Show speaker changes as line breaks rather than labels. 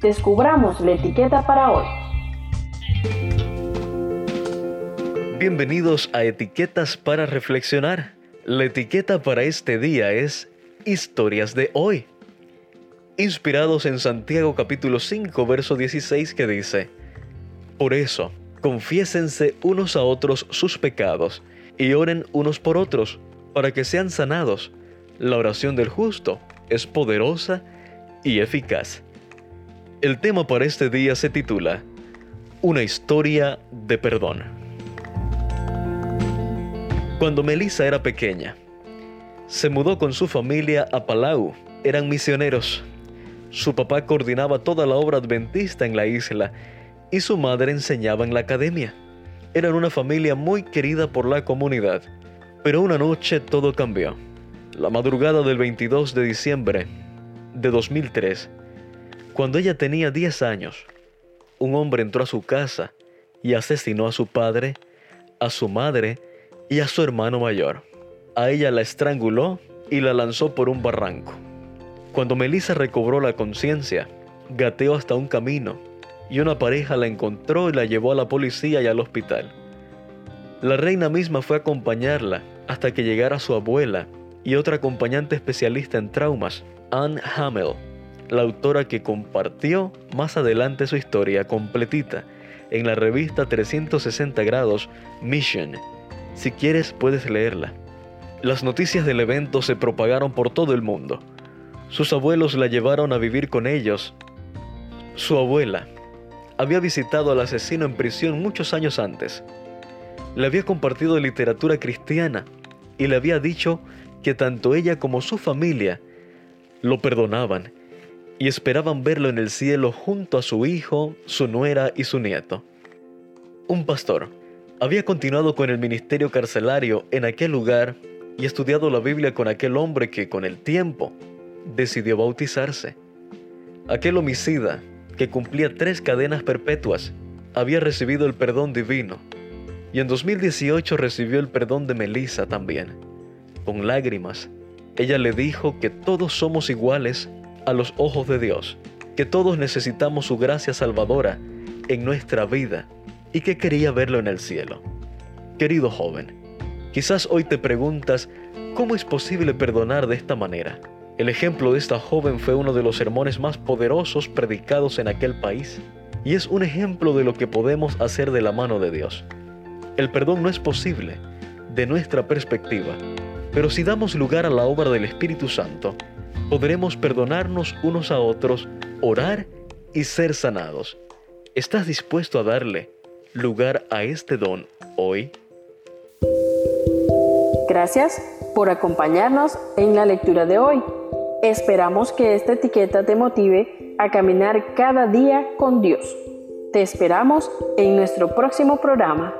descubramos la etiqueta para hoy.
Bienvenidos a Etiquetas para Reflexionar. La etiqueta para este día es Historias de hoy. Inspirados en Santiago capítulo 5, verso 16 que dice, Por eso, confiésense unos a otros sus pecados y oren unos por otros para que sean sanados. La oración del justo es poderosa y eficaz. El tema para este día se titula Una historia de perdón. Cuando Melissa era pequeña, se mudó con su familia a Palau. Eran misioneros. Su papá coordinaba toda la obra adventista en la isla y su madre enseñaba en la academia. Eran una familia muy querida por la comunidad. Pero una noche todo cambió. La madrugada del 22 de diciembre de 2003, cuando ella tenía 10 años, un hombre entró a su casa y asesinó a su padre, a su madre y a su hermano mayor. A ella la estranguló y la lanzó por un barranco. Cuando Melissa recobró la conciencia, gateó hasta un camino y una pareja la encontró y la llevó a la policía y al hospital. La reina misma fue a acompañarla hasta que llegara su abuela y otra acompañante especialista en traumas, Anne Hamel la autora que compartió más adelante su historia completita en la revista 360 grados Mission. Si quieres puedes leerla. Las noticias del evento se propagaron por todo el mundo. Sus abuelos la llevaron a vivir con ellos. Su abuela había visitado al asesino en prisión muchos años antes. Le había compartido literatura cristiana y le había dicho que tanto ella como su familia lo perdonaban y esperaban verlo en el cielo junto a su hijo, su nuera y su nieto. Un pastor había continuado con el ministerio carcelario en aquel lugar y estudiado la Biblia con aquel hombre que con el tiempo decidió bautizarse. Aquel homicida, que cumplía tres cadenas perpetuas, había recibido el perdón divino y en 2018 recibió el perdón de Melissa también. Con lágrimas, ella le dijo que todos somos iguales a los ojos de Dios, que todos necesitamos su gracia salvadora en nuestra vida y que quería verlo en el cielo. Querido joven, quizás hoy te preguntas, ¿cómo es posible perdonar de esta manera? El ejemplo de esta joven fue uno de los sermones más poderosos predicados en aquel país y es un ejemplo de lo que podemos hacer de la mano de Dios. El perdón no es posible de nuestra perspectiva, pero si damos lugar a la obra del Espíritu Santo, podremos perdonarnos unos a otros, orar y ser sanados. ¿Estás dispuesto a darle lugar a este don hoy?
Gracias por acompañarnos en la lectura de hoy. Esperamos que esta etiqueta te motive a caminar cada día con Dios. Te esperamos en nuestro próximo programa.